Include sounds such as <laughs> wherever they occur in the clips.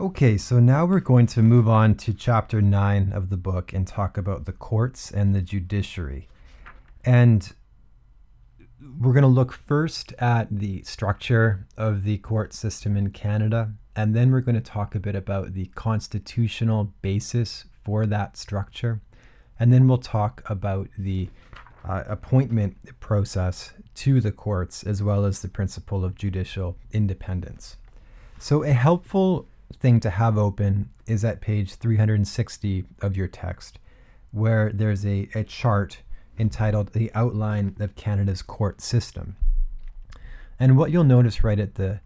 Okay, so now we're going to move on to chapter 9 of the book and talk about the courts and the judiciary. And we're going to look first at the structure of the court system in Canada, and then we're going to talk a bit about the constitutional basis for that structure. And then we'll talk about the uh, appointment process to the courts as well as the principle of judicial independence. So, a helpful thing to have open is at page 360 of your text, where there's a, a chart entitled The Outline of Canada's Court System. And what you'll notice right at the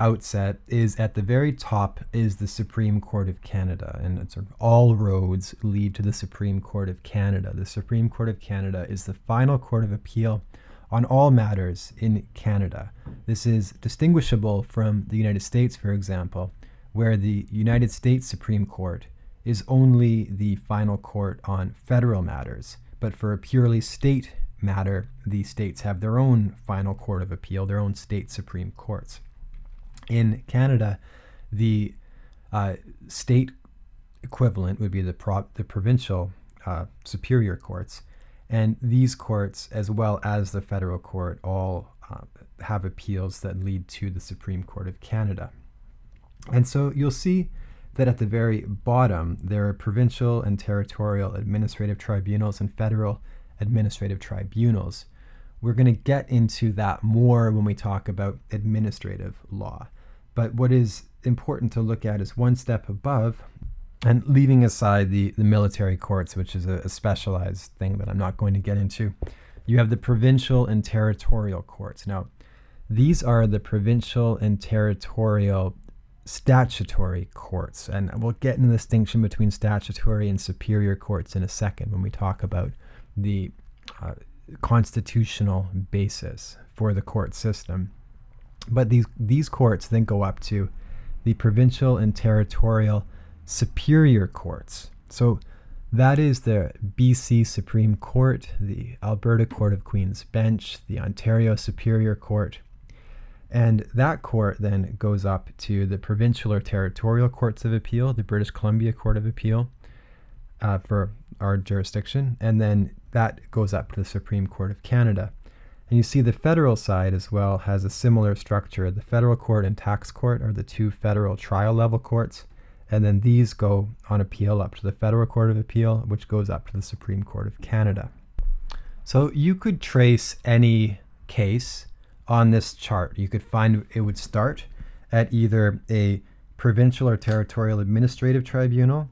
outset is at the very top is the Supreme Court of Canada, and it's sort of all roads lead to the Supreme Court of Canada. The Supreme Court of Canada is the final court of appeal on all matters in Canada. This is distinguishable from the United States, for example, where the United States Supreme Court is only the final court on federal matters, but for a purely state matter, the states have their own final court of appeal, their own state Supreme Courts. In Canada, the uh, state equivalent would be the, pro- the provincial uh, superior courts. And these courts, as well as the federal court, all uh, have appeals that lead to the Supreme Court of Canada. And so you'll see that at the very bottom, there are provincial and territorial administrative tribunals and federal administrative tribunals. We're going to get into that more when we talk about administrative law. But what is important to look at is one step above, and leaving aside the, the military courts, which is a, a specialized thing that I'm not going to get into, you have the provincial and territorial courts. Now, these are the provincial and territorial statutory courts. And we'll get into the distinction between statutory and superior courts in a second when we talk about the uh, constitutional basis for the court system. But these these courts then go up to the provincial and territorial superior courts. So that is the BC Supreme Court, the Alberta Court of Queen's Bench, the Ontario Superior Court. And that court then goes up to the provincial or territorial courts of appeal, the British Columbia Court of Appeal uh, for our jurisdiction, and then that goes up to the Supreme Court of Canada. And you see the federal side as well has a similar structure. The federal court and tax court are the two federal trial level courts. And then these go on appeal up to the Federal Court of Appeal, which goes up to the Supreme Court of Canada. So you could trace any case on this chart. You could find it would start at either a provincial or territorial administrative tribunal,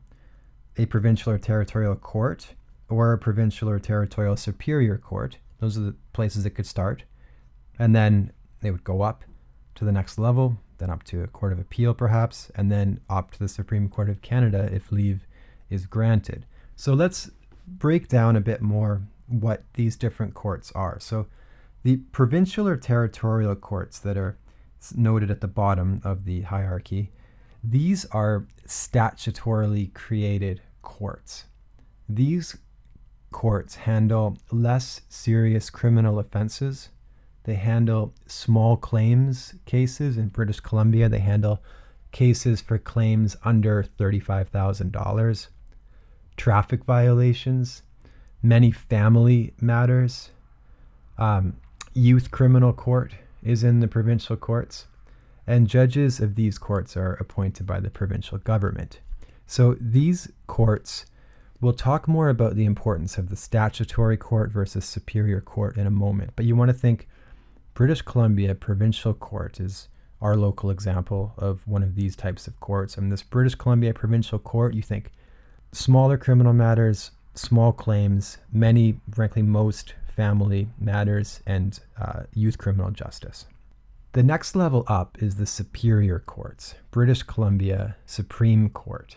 a provincial or territorial court, or a provincial or territorial superior court. Those are the places it could start. And then they would go up to the next level, then up to a court of appeal perhaps, and then up to the Supreme Court of Canada if leave is granted. So let's break down a bit more what these different courts are. So the provincial or territorial courts that are noted at the bottom of the hierarchy, these are statutorily created courts. These courts handle less serious criminal offenses they handle small claims cases in British Columbia. They handle cases for claims under $35,000, traffic violations, many family matters. Um, youth criminal court is in the provincial courts, and judges of these courts are appointed by the provincial government. So these courts, we'll talk more about the importance of the statutory court versus superior court in a moment, but you want to think British Columbia Provincial Court is our local example of one of these types of courts. And this British Columbia Provincial Court, you think smaller criminal matters, small claims, many, frankly, most family matters, and uh, youth criminal justice. The next level up is the Superior Courts, British Columbia Supreme Court.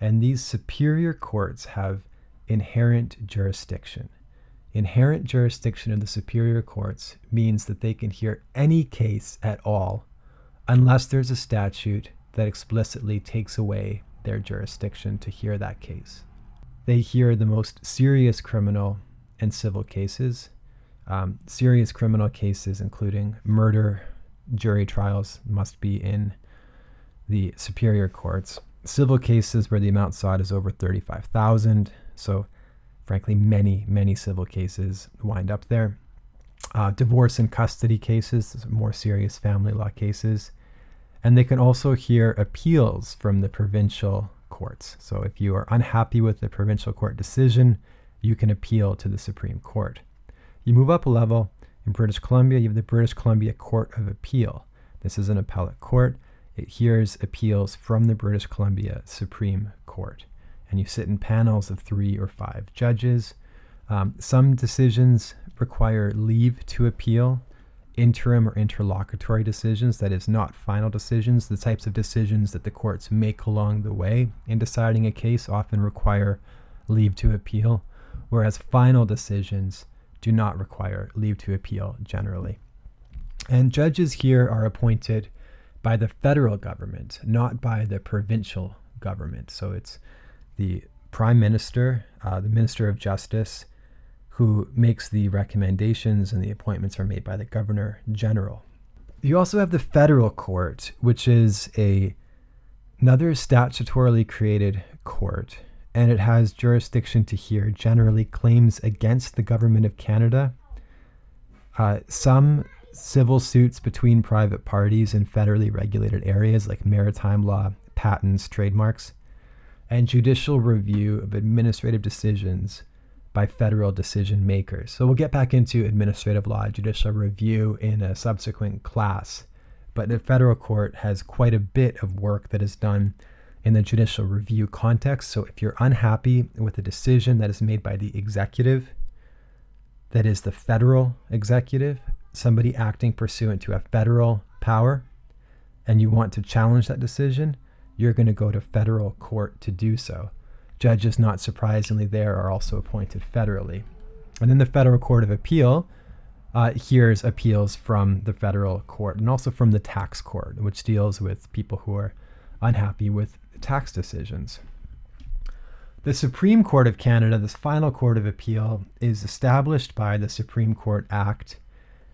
And these superior courts have inherent jurisdiction. Inherent jurisdiction of the superior courts means that they can hear any case at all unless there's a statute that explicitly takes away their jurisdiction to hear that case. They hear the most serious criminal and civil cases. Um, serious criminal cases, including murder, jury trials, must be in the superior courts. Civil cases where the amount sought is over 35,000. So, frankly, many, many civil cases wind up there. Uh, divorce and custody cases, more serious family law cases. And they can also hear appeals from the provincial courts. So, if you are unhappy with the provincial court decision, you can appeal to the Supreme Court. You move up a level. In British Columbia, you have the British Columbia Court of Appeal. This is an appellate court. It hears appeals from the British Columbia Supreme Court. And you sit in panels of three or five judges. Um, some decisions require leave to appeal, interim or interlocutory decisions, that is, not final decisions. The types of decisions that the courts make along the way in deciding a case often require leave to appeal, whereas final decisions do not require leave to appeal generally. And judges here are appointed by the federal government, not by the provincial government. So it's the prime minister, uh, the minister of justice, who makes the recommendations, and the appointments are made by the governor general. You also have the federal court, which is a another statutorily created court, and it has jurisdiction to hear generally claims against the government of Canada. Uh, some civil suits between private parties in federally regulated areas like maritime law, patents, trademarks, and judicial review of administrative decisions by federal decision makers. So we'll get back into administrative law, judicial review in a subsequent class. But the federal court has quite a bit of work that is done in the judicial review context. So if you're unhappy with a decision that is made by the executive, that is the federal executive, somebody acting pursuant to a federal power and you want to challenge that decision, you're going to go to federal court to do so. Judges, not surprisingly, there are also appointed federally. And then the Federal Court of Appeal uh, hears appeals from the federal court and also from the tax court, which deals with people who are unhappy with tax decisions. The Supreme Court of Canada, this final court of appeal, is established by the Supreme Court Act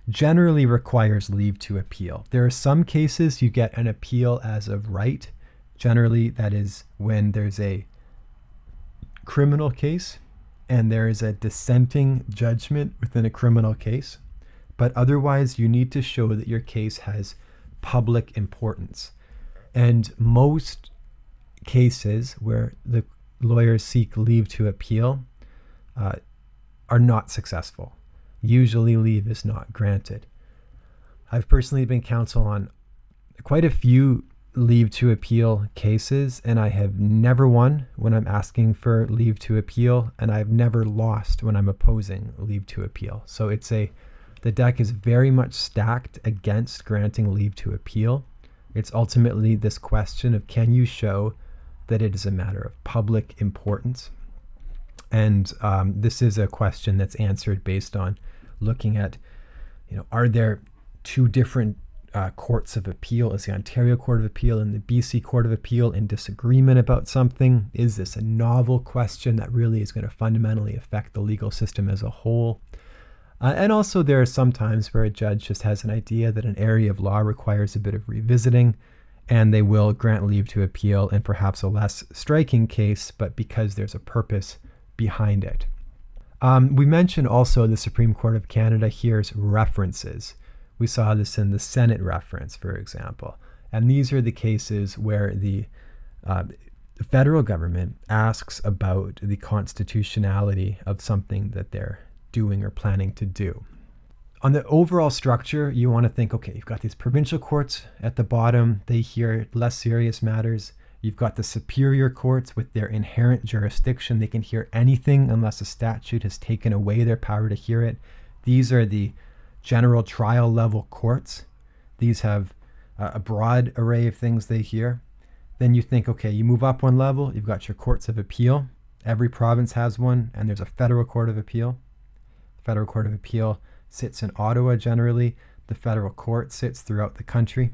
generally requires leave to appeal. There are some cases you get an appeal as of right. Generally, that is when there's a criminal case and there is a dissenting judgment within a criminal case. But otherwise, you need to show that your case has public importance. And most cases where the lawyers seek leave to appeal uh, are not successful usually leave is not granted. I've personally been counsel on quite a few leave to appeal cases, and I have never won when I'm asking for leave to appeal, and I've never lost when I'm opposing leave to appeal. So it's a the deck is very much stacked against granting leave to appeal. It's ultimately this question of can you show that it is a matter of public importance? And um, this is a question that's answered based on looking at, you know, are there two different uh, courts of appeal? Is the Ontario Court of Appeal and the BC Court of Appeal in disagreement about something? Is this a novel question that really is going to fundamentally affect the legal system as a whole? Uh, and also, there are some times where a judge just has an idea that an area of law requires a bit of revisiting, and they will grant leave to appeal in perhaps a less striking case, but because there's a purpose behind it. Um, we mentioned also the Supreme Court of Canada hears references. We saw this in the Senate reference, for example. And these are the cases where the uh, federal government asks about the constitutionality of something that they're doing or planning to do. On the overall structure, you want to think okay, you've got these provincial courts at the bottom, they hear less serious matters. You've got the superior courts with their inherent jurisdiction. They can hear anything unless a statute has taken away their power to hear it. These are the general trial level courts. These have a broad array of things they hear. Then you think, okay, you move up one level, you've got your courts of appeal. Every province has one, and there's a federal court of appeal. Federal court of appeal sits in Ottawa generally. The federal court sits throughout the country.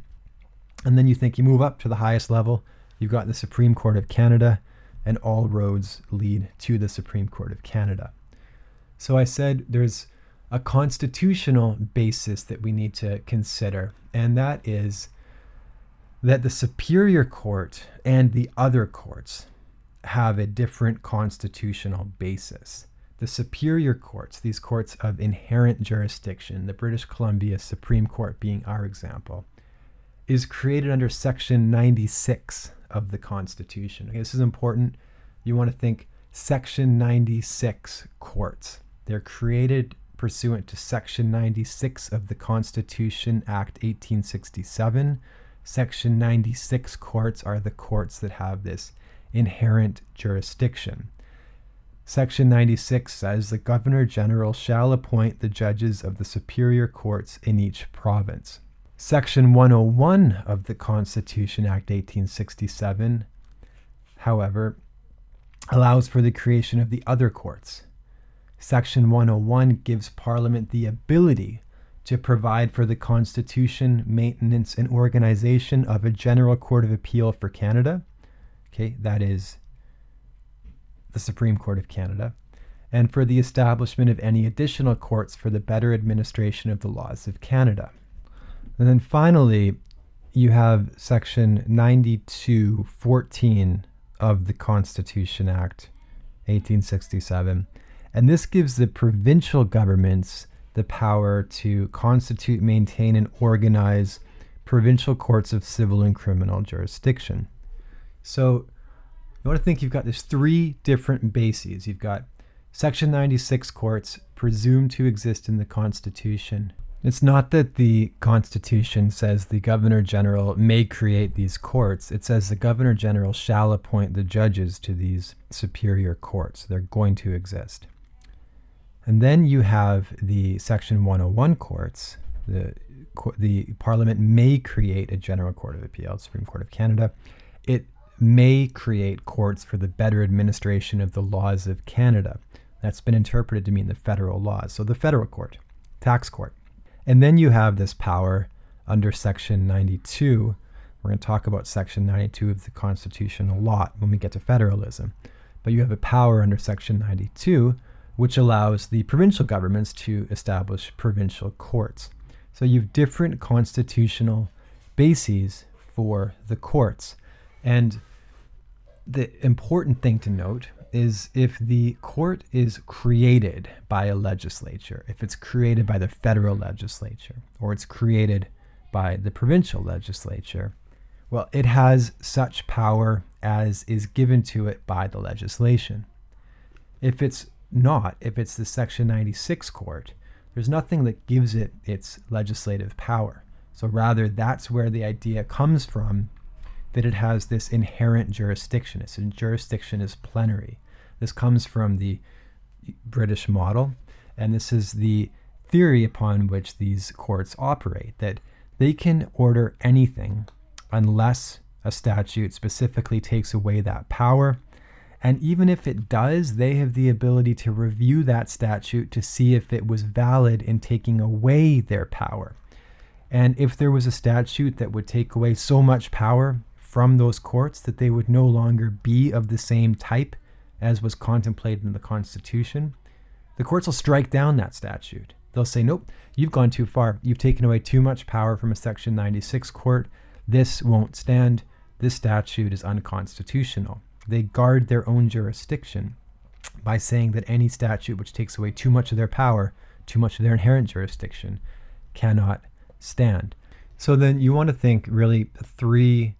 And then you think you move up to the highest level, You've got the Supreme Court of Canada, and all roads lead to the Supreme Court of Canada. So I said there's a constitutional basis that we need to consider, and that is that the superior court and the other courts have a different constitutional basis. The superior courts, these courts of inherent jurisdiction, the British Columbia Supreme Court being our example, is created under Section 96 of the Constitution. Okay, this is important. You want to think Section 96 courts. They're created pursuant to Section 96 of the Constitution Act 1867. Section 96 courts are the courts that have this inherent jurisdiction. Section 96 says the Governor General shall appoint the judges of the superior courts in each province. Section 101 of the Constitution Act 1867, however, allows for the creation of the other courts. Section 101 gives Parliament the ability to provide for the constitution, maintenance, and organization of a General Court of Appeal for Canada. Okay, that is the Supreme Court of Canada. And for the establishment of any additional courts for the better administration of the laws of Canada. And then finally, you have section 9214 of the Constitution Act 1867. And this gives the provincial governments the power to constitute, maintain, and organize provincial courts of civil and criminal jurisdiction. So you want to think you've got these three different bases. You've got Section 96 courts presumed to exist in the Constitution. It's not that the Constitution says the Governor General may create these courts. It says the Governor General shall appoint the judges to these superior courts. They're going to exist. And then you have the Section 101 courts. The, the Parliament may create a General Court of Appeal, Supreme Court of Canada. It may create courts for the better administration of the laws of Canada. That's been interpreted to mean the federal laws. So the federal court, tax court. And then you have this power under Section 92. We're going to talk about Section 92 of the Constitution a lot when we get to federalism. But you have a power under Section 92 which allows the provincial governments to establish provincial courts. So you have different constitutional bases for the courts. And the important thing to note is if the court is created by a legislature, if it's created by the federal legislature, or it's created by the provincial legislature, well, it has such power as is given to it by the legislation. If it's not, if it's the Section 96 court, there's nothing that gives it its legislative power. So rather, that's where the idea comes from that it has this inherent jurisdiction. Its jurisdiction is plenary. This comes from the British model, and this is the theory upon which these courts operate that they can order anything unless a statute specifically takes away that power. And even if it does, they have the ability to review that statute to see if it was valid in taking away their power. And if there was a statute that would take away so much power from those courts that they would no longer be of the same type as was contemplated in the Constitution, the courts will strike down that statute. They'll say, nope, you've gone too far. You've taken away too much power from a Section 96 court. This won't stand. This statute is unconstitutional. They guard their own jurisdiction by saying that any statute which takes away too much of their power, too much of their inherent jurisdiction, cannot stand. So then you want to think really three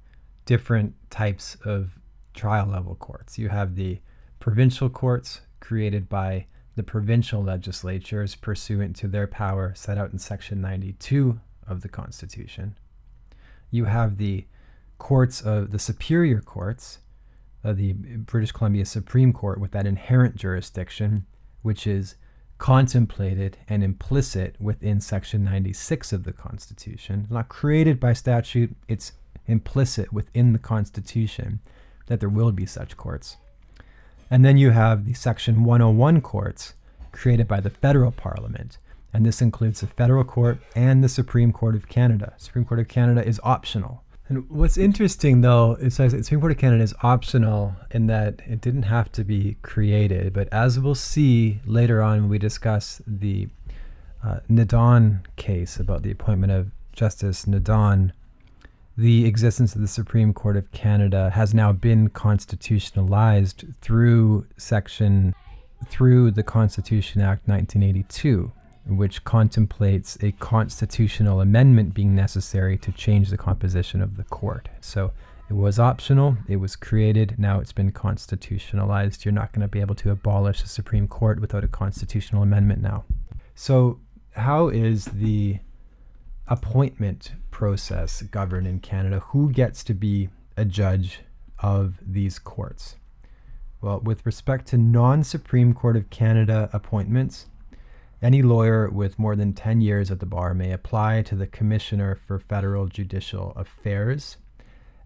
different types of trial level courts. You have the provincial courts created by the provincial legislatures pursuant to their power set out in Section 92 of the Constitution. You have the courts of the superior courts of the British Columbia Supreme Court with that inherent jurisdiction, which is contemplated and implicit within Section 96 of the Constitution. Not created by statute, it's implicit within the Constitution that there will be such courts. And then you have the Section 101 courts created by the federal parliament. And this includes the federal court and the Supreme Court of Canada. Supreme Court of Canada is optional. And what's interesting, though, is that the Supreme Court of Canada is optional in that it didn't have to be created. But as we'll see later on when we discuss the uh, Nadon case about the appointment of Justice Nadon, the existence of the Supreme Court of Canada has now been constitutionalized through section through the Constitution Act 1982, which contemplates a constitutional amendment being necessary to change the composition of the court. So it was optional, it was created, now it's been constitutionalized. You're not going to be able to abolish the Supreme Court without a constitutional amendment now. So, how is the appointment process governed in Canada? Who gets to be a judge of these courts? Well, with respect to non Supreme Court of Canada appointments, any lawyer with more than 10 years at the bar may apply to the Commissioner for Federal Judicial Affairs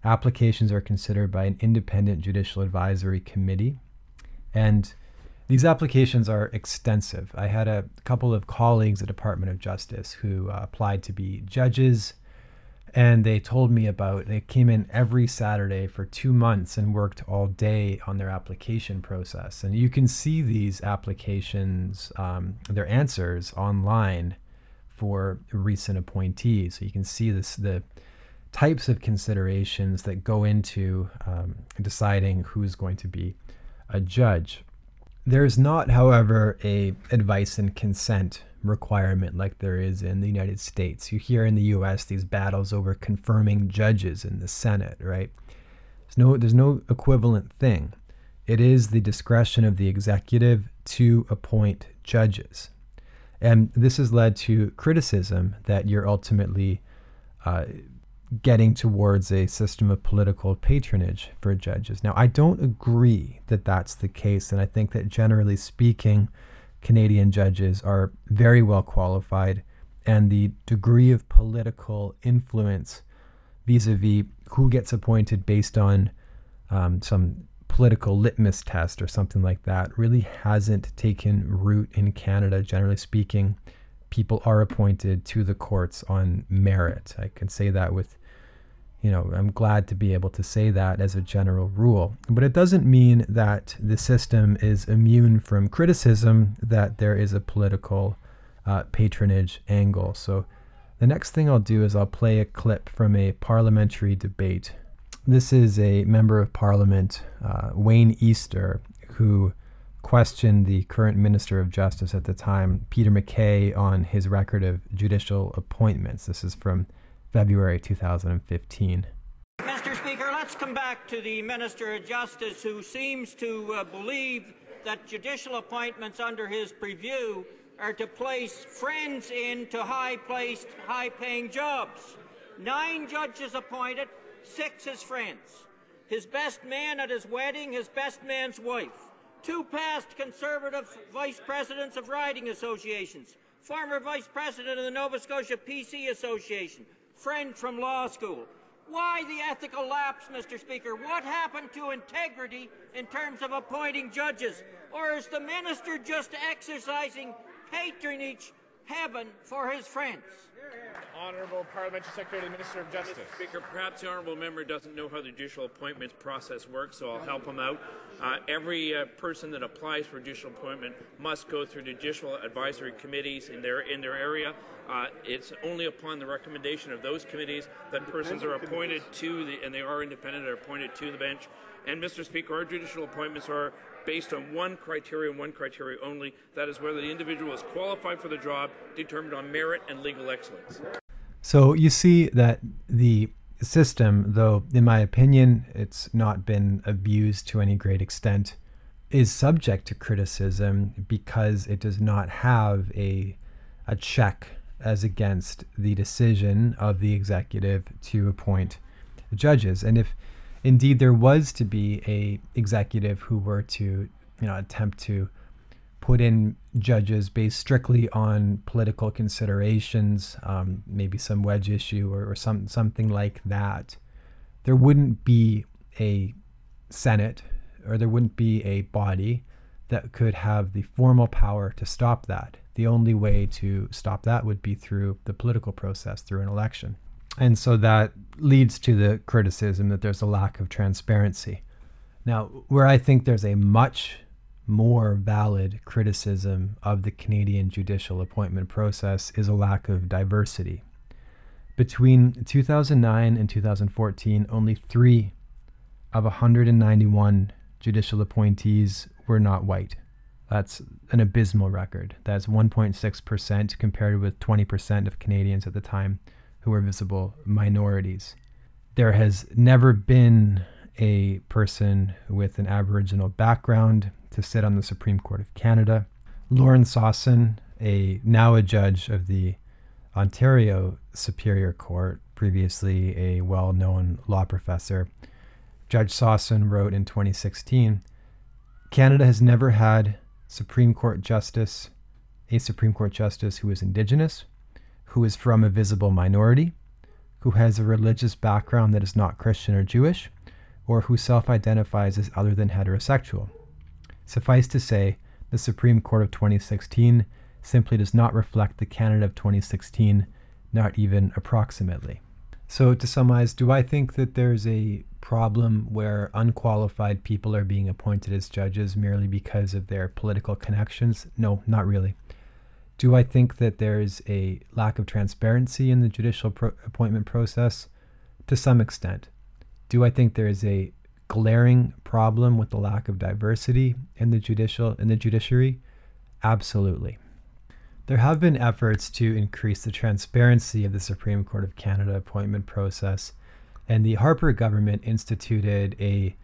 Applications are considered by an independent judicial advisory committee. And these applications are extensive. I had a couple of colleagues at Department of Justice who uh, applied to be judges, and they told me about they came in every Saturday for two months and worked all day on their application process. And you can see these applications, um, their answers online for recent appointees. So you can see this the types of considerations that go into um, deciding who's going to be a judge. There's not, however, a advice and consent requirement like there is in the United States. You hear in the U.S. these battles over confirming judges in the Senate, right? There's no, there's no equivalent thing. It is the discretion of the executive to appoint judges. And this has led to criticism that you're ultimately uh, getting towards a system of political patronage for judges. Now, I don't agree that that's the case, and I think that generally speaking, Canadian judges are very well qualified, and the degree of political influence vis a vis who gets appointed based on um, some political litmus test or something like that really hasn't taken root in Canada, generally speaking people are appointed to the courts on merit. I can say that with, you know, I'm glad to be able to say that as a general rule. But it doesn't mean that the system is immune from criticism, that there is a political uh, patronage angle. So the next thing I'll do is I'll play a clip from a parliamentary debate. This is a member of parliament, uh, Wayne Easter, who questioned the current Minister of Justice at the time, Peter MacKay, on his record of judicial appointments. This is from February 2015. Mr. Speaker, let's come back to the Minister of Justice who seems to uh, believe that judicial appointments under his preview are to place friends into high placed, high paying jobs. Nine judges appointed, six as friends. His best man at his wedding, his best man's wife two past Conservative vice presidents of riding associations, former vice president of the Nova Scotia PC Association, friend from law school. Why the ethical lapse, Mr. Speaker? What happened to integrity in terms of appointing judges? Or is the minister just exercising patronage heaven for his friends? Honourable Parliamentary Secretary to the Minister of Justice. Mr. Speaker, perhaps the honourable member doesn't know how the judicial appointments process works, so I'll help him out. Uh, every uh, person that applies for judicial appointment must go through judicial advisory committees in their in their area. Uh, it's only upon the recommendation of those committees that persons are appointed to the, and they are independent, are appointed to the bench. And Mr. Speaker, our judicial appointments are based on one criteria and one criteria only. That is whether the individual is qualified for the job, determined on merit and legal excellence. So you see that the system, though in my opinion it's not been abused to any great extent, is subject to criticism because it does not have a a check as against the decision of the executive to appoint judges. And if indeed there was to be a executive who were to you know attempt to put in judges based strictly on political considerations, um, maybe some wedge issue or, or some something like that, there wouldn't be a Senate or there wouldn't be a body that could have the formal power to stop that. The only way to stop that would be through the political process, through an election. And so that leads to the criticism that there's a lack of transparency. Now, where I think there's a much more valid criticism of the Canadian judicial appointment process is a lack of diversity. Between 2009 and 2014, only three of 191 judicial appointees were not white. That's an abysmal record. That's 1.6% compared with 20% of Canadians at the time who are visible minorities. There has never been a person with an Aboriginal background to sit on the Supreme Court of Canada. Lorne Sossin, a now a judge of the Ontario Superior Court, previously a well known law professor, Judge Sawson wrote in 2016 Canada has never had Supreme Court justice, a Supreme Court justice who is Indigenous, who is from a visible minority, who has a religious background that is not Christian or Jewish, or who self identifies as other than heterosexual. Suffice to say, the Supreme Court of 2016 simply does not reflect the Canada of 2016, not even approximately. So, to summarize, do I think that there's a problem where unqualified people are being appointed as judges merely because of their political connections? No, not really. Do I think that there's a lack of transparency in the judicial pro- appointment process? To some extent. Do I think there is a glaring problem with the lack of diversity in the judicial in the judiciary? Absolutely. There have been efforts to increase the transparency of the Supreme Court of Canada appointment process, and the Harper government instituted a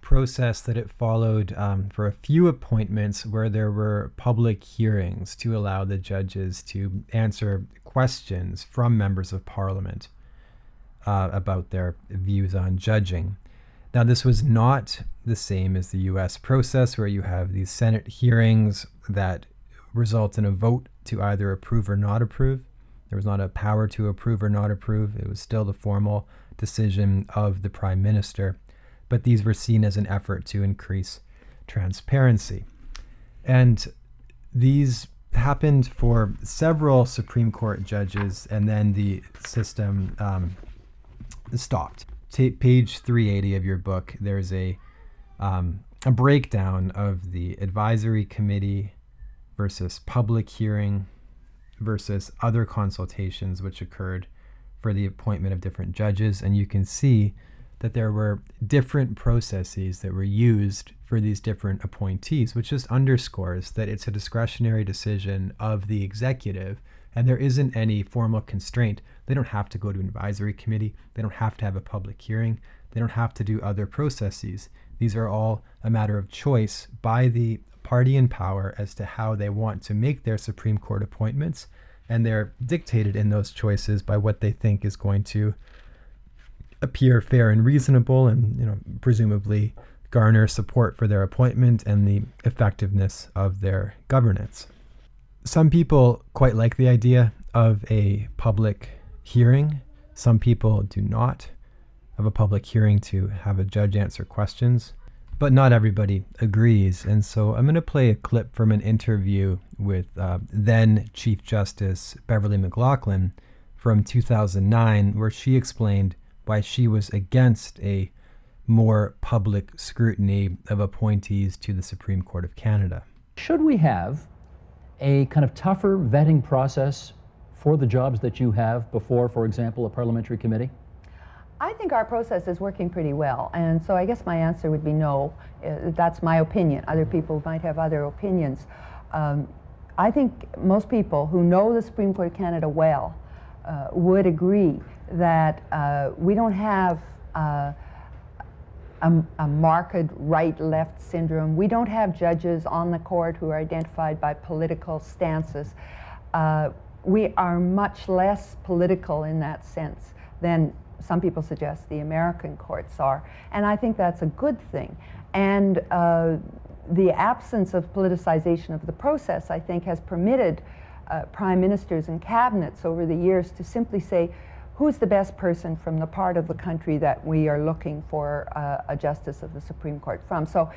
process that it followed um, for a few appointments where there were public hearings to allow the judges to answer questions from members of parliament uh, about their views on judging. Now, this was not the same as the US process where you have these Senate hearings that result in a vote to either approve or not approve. There was not a power to approve or not approve. It was still the formal decision of the prime minister. But these were seen as an effort to increase transparency. And these happened for several Supreme Court judges, and then the system um, stopped. T- page 380 of your book, there's a, um, a breakdown of the advisory committee versus public hearing versus other consultations which occurred for the appointment of different judges. And you can see that there were different processes that were used for these different appointees, which just underscores that it's a discretionary decision of the executive and there isn't any formal constraint. They don't have to go to an advisory committee, they don't have to have a public hearing, they don't have to do other processes. These are all a matter of choice by the party in power as to how they want to make their Supreme Court appointments, and they're dictated in those choices by what they think is going to appear fair and reasonable and you know presumably garner support for their appointment and the effectiveness of their governance. Some people quite like the idea of a public hearing. Some people do not have a public hearing to have a judge answer questions but not everybody agrees. And so I'm going to play a clip from an interview with uh, then Chief Justice Beverley McLachlin from 2009, where she explained why she was against a more public scrutiny of appointees to the Supreme Court of Canada. Should we have a kind of tougher vetting process for the jobs that you have before, for example, a parliamentary committee? I think our process is working pretty well, and so I guess my answer would be no. Uh, that's my opinion. Other people might have other opinions. Um, I think most people who know the Supreme Court of Canada well uh, would agree that uh, we don't have uh, a, a marked right-left syndrome. We don't have judges on the court who are identified by political stances. Uh, we are much less political in that sense than some people suggest the American courts are. And I think that's a good thing. And uh, the absence of politicization of the process, I think, has permitted uh, prime ministers and cabinets over the years to simply say, who's the best person from the part of the country that we are looking for uh, a justice of the Supreme Court from. So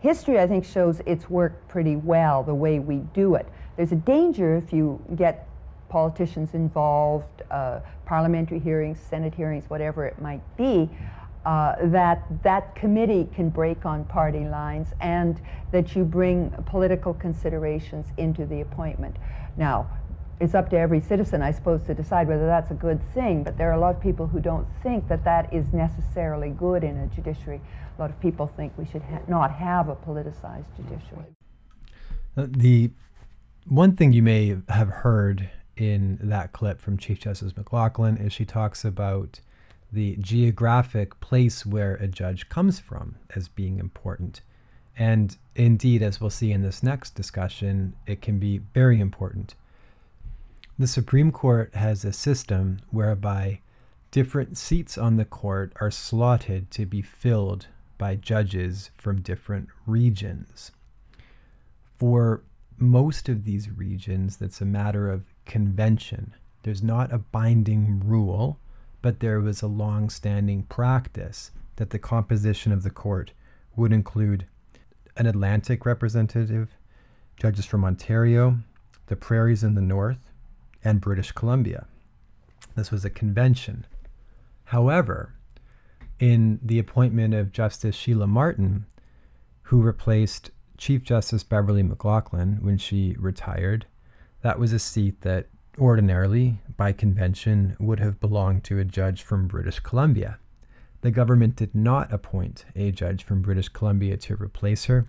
history, I think, shows it's worked pretty well the way we do it. There's a danger if you get politicians involved, uh, parliamentary hearings, Senate hearings, whatever it might be, uh, that that committee can break on party lines and that you bring political considerations into the appointment. Now, it's up to every citizen, I suppose, to decide whether that's a good thing. But there are a lot of people who don't think that that is necessarily good in a judiciary. A lot of people think we should ha- not have a politicized judiciary. Uh, the one thing you may have heard in that clip from Chief Justice McLachlin is she talks about the geographic place where a judge comes from as being important. And indeed, as we'll see in this next discussion, it can be very important. The Supreme Court has a system whereby different seats on the court are slotted to be filled by judges from different regions. For most of these regions, that's a matter of convention. There's not a binding rule, but there was a long standing practice that the composition of the court would include an Atlantic representative, judges from Ontario, the prairies in the north, and British Columbia. This was a convention. However, in the appointment of Justice Sheilah Martin, who replaced Chief Justice Beverley McLachlin when she retired, that was a seat that ordinarily, by convention, would have belonged to a judge from British Columbia. The government did not appoint a judge from British Columbia to replace her.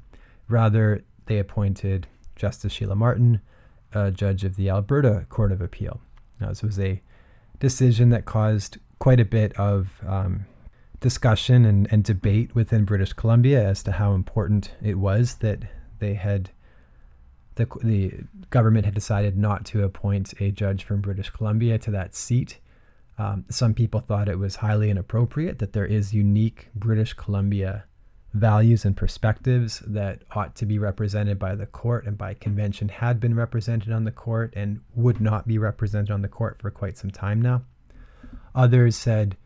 Rather, they appointed Justice Sheilah Martin, a judge of the Alberta Court of Appeal. Now, this was a decision that caused quite a bit of um, discussion and, and debate within British Columbia as to how important it was that they had the, the government had decided not to appoint a judge from British Columbia to that seat. Um, some people thought it was highly inappropriate that there is unique British Columbia values and perspectives that ought to be represented by the court and by convention had been represented on the court and would not be represented on the court for quite some time now. Others said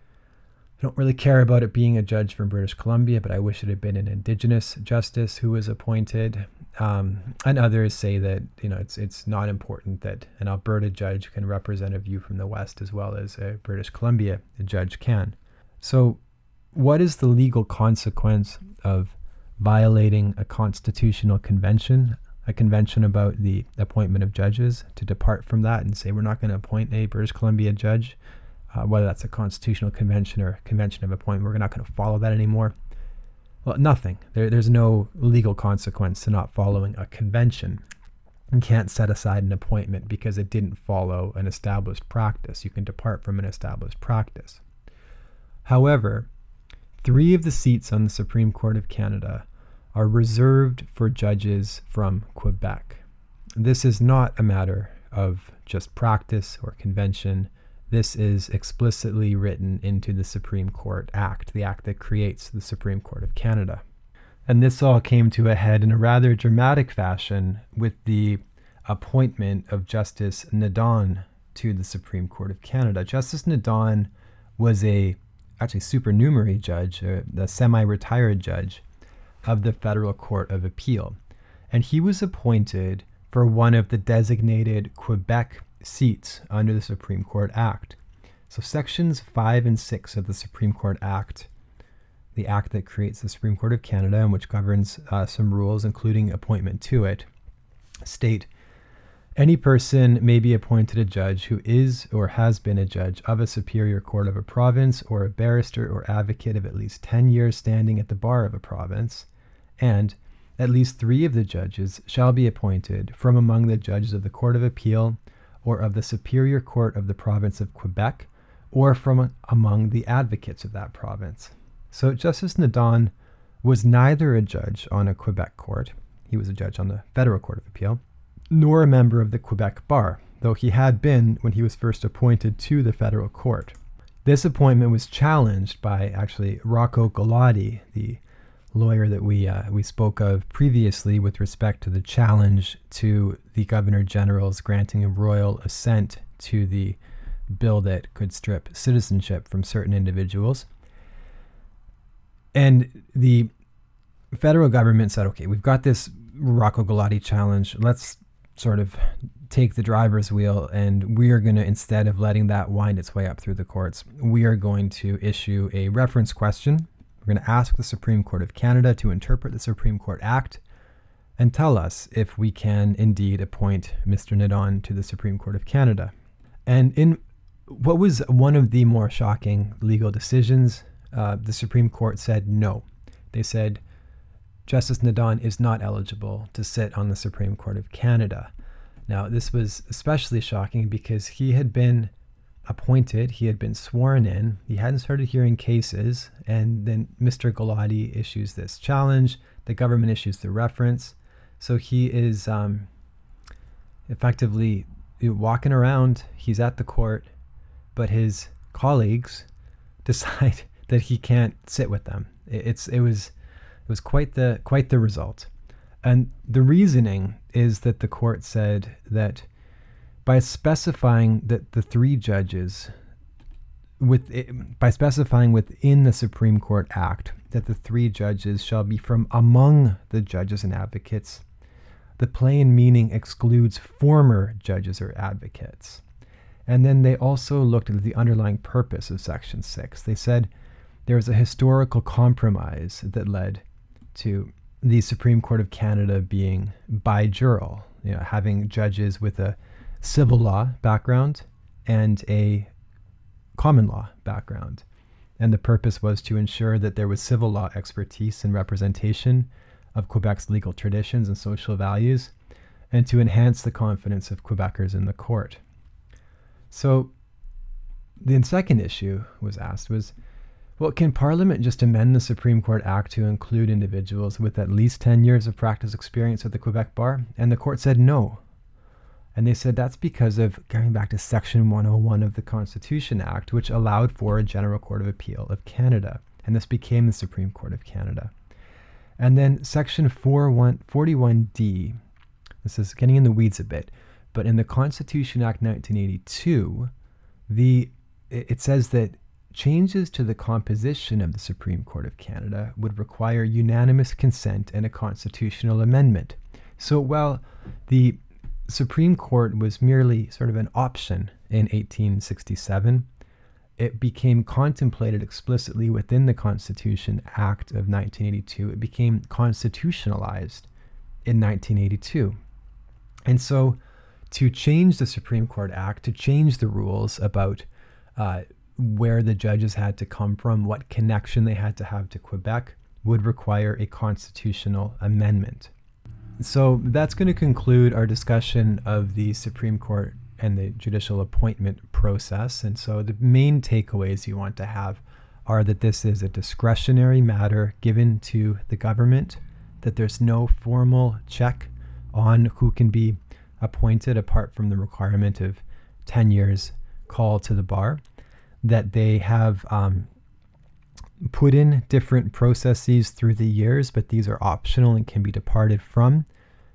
I don't really care about it being a judge from British Columbia, but I wish it had been an Indigenous justice who was appointed. Um, and others say that you know it's it's not important that an Alberta judge can represent a view from the West as well as a British Columbia judge can. So, what is the legal consequence of violating a constitutional convention, a convention about the appointment of judges, to depart from that and say we're not going to appoint a British Columbia judge? uh, whether that's a constitutional convention or convention of appointment. We're not going to follow that anymore. Well, nothing. There, there's no legal consequence to not following a convention. You can't set aside an appointment because it didn't follow an established practice. You can depart from an established practice. However, three of the seats on the Supreme Court of Canada are reserved for judges from Quebec. This is not a matter of just practice or convention. This is explicitly written into the Supreme Court Act, the act that creates the Supreme Court of Canada. And this all came to a head in a rather dramatic fashion with the appointment of Justice Nadon to the Supreme Court of Canada. Justice Nadon was a actually supernumerary judge, a, a semi-retired judge of the Federal Court of Appeal, and he was appointed for one of the designated Quebec seats under the Supreme Court Act. So, sections 5 and 6 of the Supreme Court Act, the act that creates the Supreme Court of Canada and which governs uh, some rules, including appointment to it, state any person may be appointed a judge who is or has been a judge of a superior court of a province or a barrister or advocate of at least 10 years standing at the bar of a province, and at least three of the judges shall be appointed from among the judges of the Court of Appeal or of the Superior Court of the province of Quebec, or from among the advocates of that province. So Justice Nadon was neither a judge on a Quebec court, he was a judge on the Federal Court of Appeal, nor a member of the Quebec Bar, though he had been when he was first appointed to the federal court. This appointment was challenged by actually Rocco Galati, the lawyer that we uh, we spoke of previously with respect to the challenge to the governor general's granting of royal assent to the bill that could strip citizenship from certain individuals. And the federal government said, okay, we've got this Rocco Galati challenge. Let's sort of take the driver's wheel and we are going to, instead of letting that wind its way up through the courts, we are going to issue a reference question we're going to ask the Supreme Court of Canada to interpret the Supreme Court Act and tell us if we can indeed appoint Mr. Nadon to the Supreme Court of Canada. And in what was one of the more shocking legal decisions, uh, the Supreme Court said no. They said Justice Nadon is not eligible to sit on the Supreme Court of Canada. Now, this was especially shocking because he had been appointed, he had been sworn in, he hadn't started hearing cases, and then Mr. Galati issues this challenge. The government issues the reference. So he is um, effectively walking around. He's at the court, but his colleagues <laughs> decide that he can't sit with them. It's it was was quite the quite the result, and the reasoning is that the court said that by specifying that the three judges with by specifying within the Supreme Court Act that the three judges shall be from among the judges and advocates the plain meaning excludes former judges or advocates. And then they also looked at the underlying purpose of Section 6. They said there was a historical compromise that led to the Supreme Court of Canada being bijural, you know, having judges with a civil law background and a common law background. And the purpose was to ensure that there was civil law expertise and representation of Quebec's legal traditions and social values, and to enhance the confidence of Quebecers in the court. So, the second issue was asked was, well, can Parliament just amend the Supreme Court Act to include individuals with at least 10 years of practice experience at the Quebec Bar? And the court said no. And they said that's because of going back to Section 101 of the Constitution Act, which allowed for a General Court of Appeal of Canada. And this became the Supreme Court of Canada. And then section 41D, this is getting in the weeds a bit, but in the Constitution Act 1982, the it says that changes to the composition of the Supreme Court of Canada would require unanimous consent and a constitutional amendment. So while the Supreme Court was merely sort of an option in 1867, it became contemplated explicitly within the Constitution Act of 1982. It became constitutionalized in 1982. And so, to change the Supreme Court Act, to change the rules about uh, where the judges had to come from, what connection they had to have to Quebec, would require a constitutional amendment. So that's going to conclude our discussion of the Supreme Court and the judicial appointment process. And so the main takeaways you want to have are that this is a discretionary matter given to the government, that there's no formal check on who can be appointed apart from the requirement of 10 years call to the bar, that they have um, put in different processes through the years, but these are optional and can be departed from.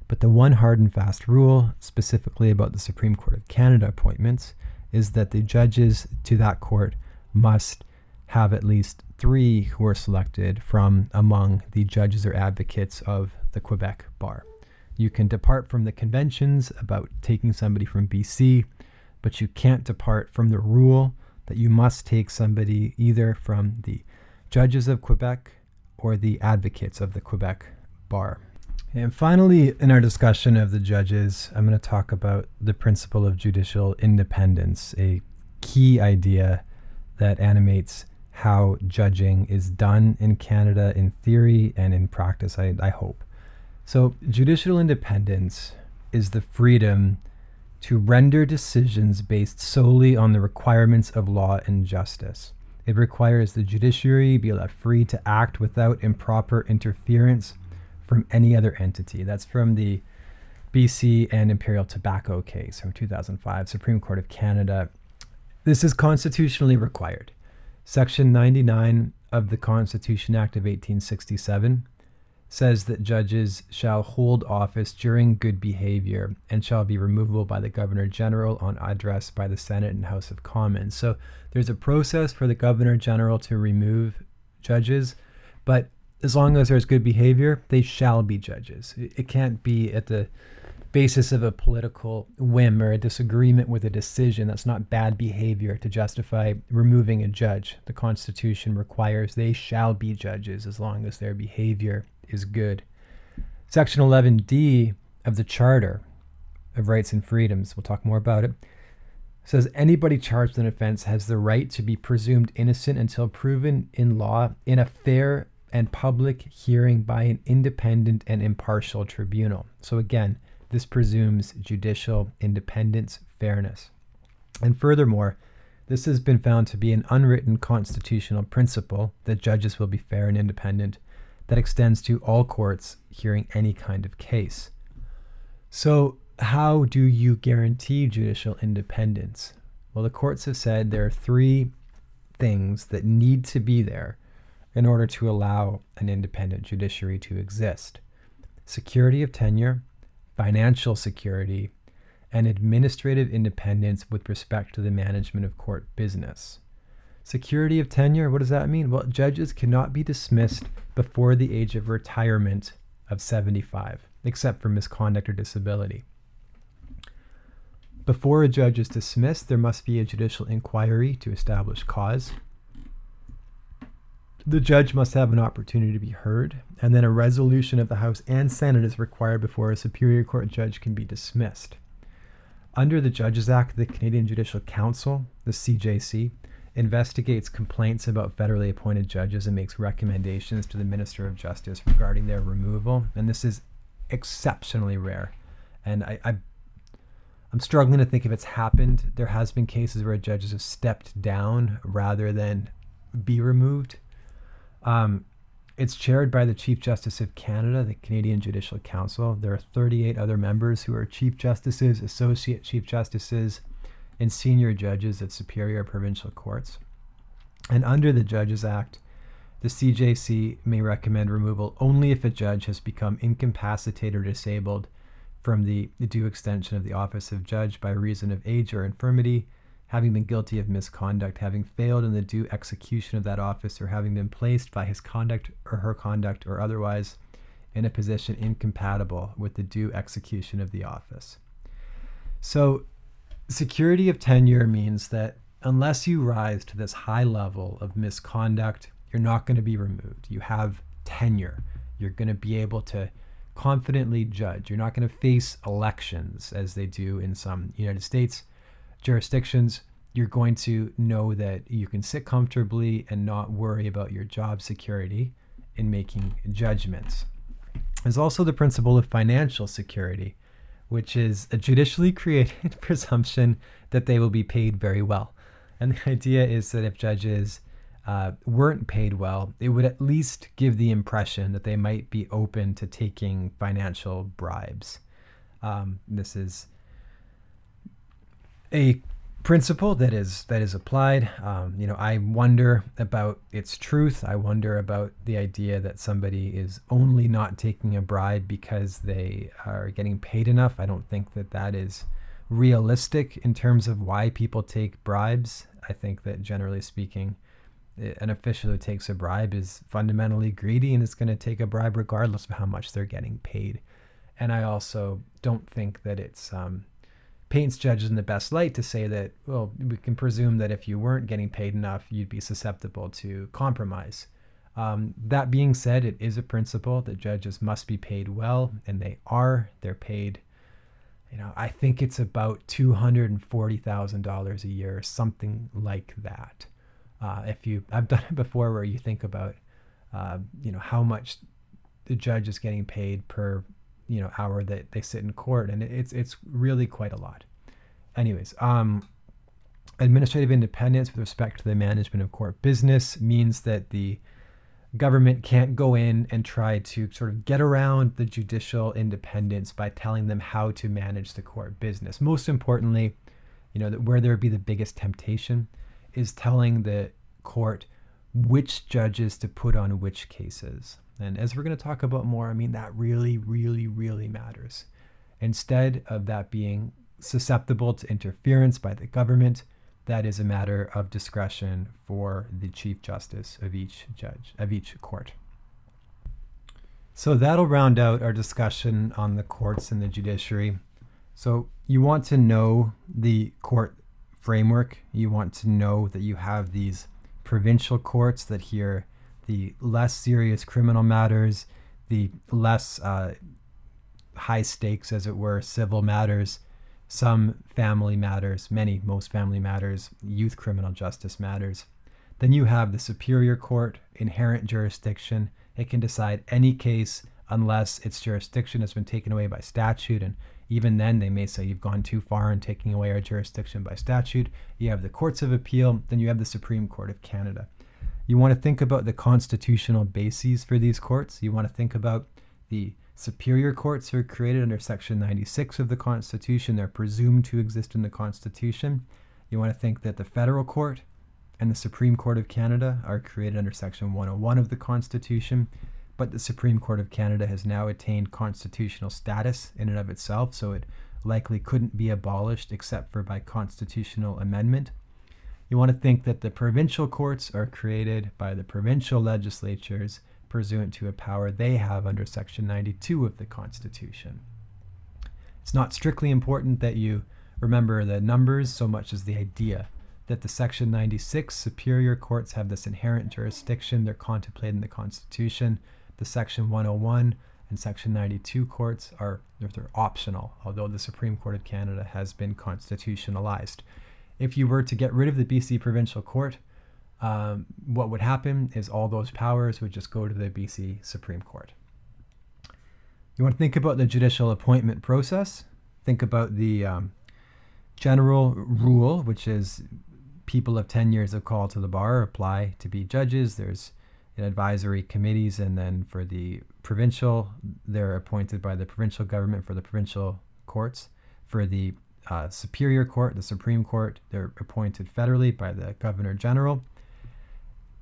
But the one hard and fast rule, specifically about the Supreme Court of Canada appointments, is that the judges to that court must have at least three who are selected from among the judges or advocates of the Quebec bar. You can depart from the conventions about taking somebody from BC, but you can't depart from the rule that you must take somebody either from the judges of Quebec or the advocates of the Quebec bar. And finally, in our discussion of the judges, I'm going to talk about the principle of judicial independence, a key idea that animates how judging is done in Canada in theory and in practice, I, I hope. So, judicial independence is the freedom to render decisions based solely on the requirements of law and justice. It requires the judiciary be left free to act without improper interference from any other entity. That's from the BC and Imperial Tobacco case from 2005, Supreme Court of Canada. This is constitutionally required. Section 99 of the Constitution Act of 1867 says that judges shall hold office during good behavior and shall be removable by the Governor General on address by the Senate and House of Commons. So there's a process for the Governor General to remove judges, but as long as there's good behavior, they shall be judges. It can't be at the basis of a political whim or a disagreement with a decision that's not bad behavior to justify removing a judge. The Constitution requires they shall be judges as long as their behavior is good. Section 11D of the Charter of Rights and Freedoms, we'll talk more about it, says anybody charged with an offense has the right to be presumed innocent until proven in law in a fair and public hearing by an independent and impartial tribunal. So again, this presumes judicial independence, fairness. And furthermore, this has been found to be an unwritten constitutional principle that judges will be fair and independent that extends to all courts hearing any kind of case. So, how do you guarantee judicial independence? Well, the courts have said there are three things that need to be there in order to allow an independent judiciary to exist security of tenure, financial security, and administrative independence with respect to the management of court business. Security of tenure, what does that mean? Well, judges cannot be dismissed before the age of retirement of 75, except for misconduct or disability. Before a judge is dismissed, there must be a judicial inquiry to establish cause. The judge must have an opportunity to be heard, and then a resolution of the House and Senate is required before a Superior Court judge can be dismissed. Under the Judges Act, the Canadian Judicial Council, the CJC, investigates complaints about federally appointed judges and makes recommendations to the Minister of Justice regarding their removal. And this is exceptionally rare. And I, I I'm struggling to think if it's happened. There has been cases where judges have stepped down rather than be removed. Um, it's chaired by the Chief Justice of Canada, the Canadian Judicial Council. There are 38 other members who are Chief Justices, Associate Chief Justices, and senior judges at superior provincial courts. And under the Judges Act, the CJC may recommend removal only if a judge has become incapacitated or disabled from the due extension of the office of judge by reason of age or infirmity, having been guilty of misconduct, having failed in the due execution of that office, or having been placed by his conduct or her conduct or otherwise in a position incompatible with the due execution of the office. So, security of tenure means that unless you rise to this high level of misconduct, you're not going to be removed. You have tenure. You're going to be able to confidently judge. You're not going to face elections as they do in some United States jurisdictions, you're going to know that you can sit comfortably and not worry about your job security in making judgments. There's also the principle of financial security, which is a judicially created <laughs> presumption that they will be paid very well. And the idea is that if judges uh, weren't paid well, it would at least give the impression that they might be open to taking financial bribes. Um, this is a principle that is that is applied. Um, you know, I wonder about its truth. I wonder about the idea that somebody is only not taking a bribe because they are getting paid enough. I don't think that that is realistic in terms of why people take bribes. I think that generally speaking, an official who takes a bribe is fundamentally greedy and is going to take a bribe regardless of how much they're getting paid. And I also don't think that it's um, paints judges in the best light to say that, well, we can presume that if you weren't getting paid enough, you'd be susceptible to compromise. Um, that being said, it is a principle that judges must be paid well, and they are. They're paid, you know, I think it's about $240,000 a year, something like that. Uh, if you, I've done it before where you think about, uh, you know, how much the judge is getting paid per you know hour that they sit in court and it's it's really quite a lot. Anyways um administrative independence with respect to the management of court business means that the government can't go in and try to sort of get around the judicial independence by telling them how to manage the court business. Most importantly you know that where there would be the biggest temptation is telling the court which judges to put on which cases and as we're going to talk about more, I mean, that really, really, really matters. Instead of that being susceptible to interference by the government, that is a matter of discretion for the Chief Justice of each judge, of each court. So that'll round out our discussion on the courts and the judiciary. So you want to know the court framework. You want to know that you have these provincial courts that hear the less serious criminal matters, the less uh, high stakes, as it were, civil matters, some family matters, many, most family matters, youth criminal justice matters. Then you have the Superior Court, inherent jurisdiction. It can decide any case unless its jurisdiction has been taken away by statute. And even then, they may say you've gone too far in taking away our jurisdiction by statute. You have the Courts of Appeal, then you have the Supreme Court of Canada. You want to think about the constitutional bases for these courts. You want to think about the superior courts who are created under Section 96 of the Constitution. They're presumed to exist in the Constitution. You want to think that the federal court and the Supreme Court of Canada are created under Section 101 of the Constitution. But the Supreme Court of Canada has now attained constitutional status in and of itself, so it likely couldn't be abolished except for by constitutional amendment. You want to think that the provincial courts are created by the provincial legislatures pursuant to a power they have under Section 92 of the Constitution. It's not strictly important that you remember the numbers so much as the idea that the Section 96 superior courts have this inherent jurisdiction. They're contemplated in the Constitution. The Section 101 and Section 92 courts are they're optional, although the Supreme Court of Canada has been constitutionalized. If you were to get rid of the BC Provincial Court, um, what would happen is all those powers would just go to the BC Supreme Court. You want to think about the judicial appointment process. Think about the um, general rule, which is people of 10 years of call to the bar apply to be judges. There's advisory committees, and then for the provincial, they're appointed by the provincial government for the provincial courts. For the uh, Superior Court, the Supreme Court, they're appointed federally by the Governor General.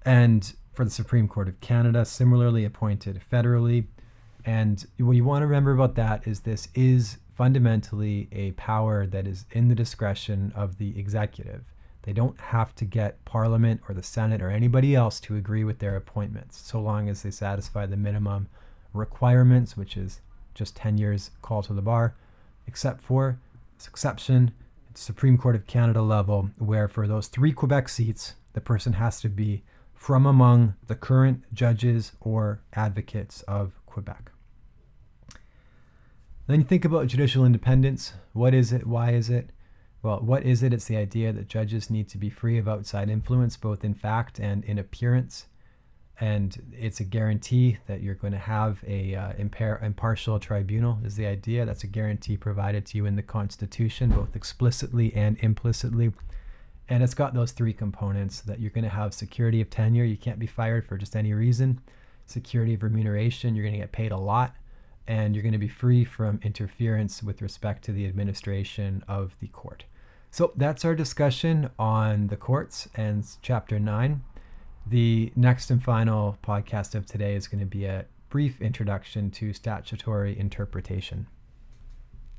And for the Supreme Court of Canada, similarly appointed federally. And what you want to remember about that is this is fundamentally a power that is in the discretion of the executive. They don't have to get Parliament or the Senate or anybody else to agree with their appointments, so long as they satisfy the minimum requirements, which is just 10 years call to the bar, except for exception at the Supreme Court of Canada level, where for those three Quebec seats, the person has to be from among the current judges or advocates of Quebec. Then you think about judicial independence. What is it? Why is it? Well, what is it? It's the idea that judges need to be free of outside influence, both in fact and in appearance. And it's a guarantee that you're going to have a uh, impar- impartial tribunal, is the idea. That's a guarantee provided to you in the Constitution, both explicitly and implicitly. And it's got those three components that you're going to have security of tenure. You can't be fired for just any reason. Security of remuneration. You're going to get paid a lot. And you're going to be free from interference with respect to the administration of the court. So that's our discussion on the courts and chapter 9. The next and final podcast of today is going to be a brief introduction to statutory interpretation.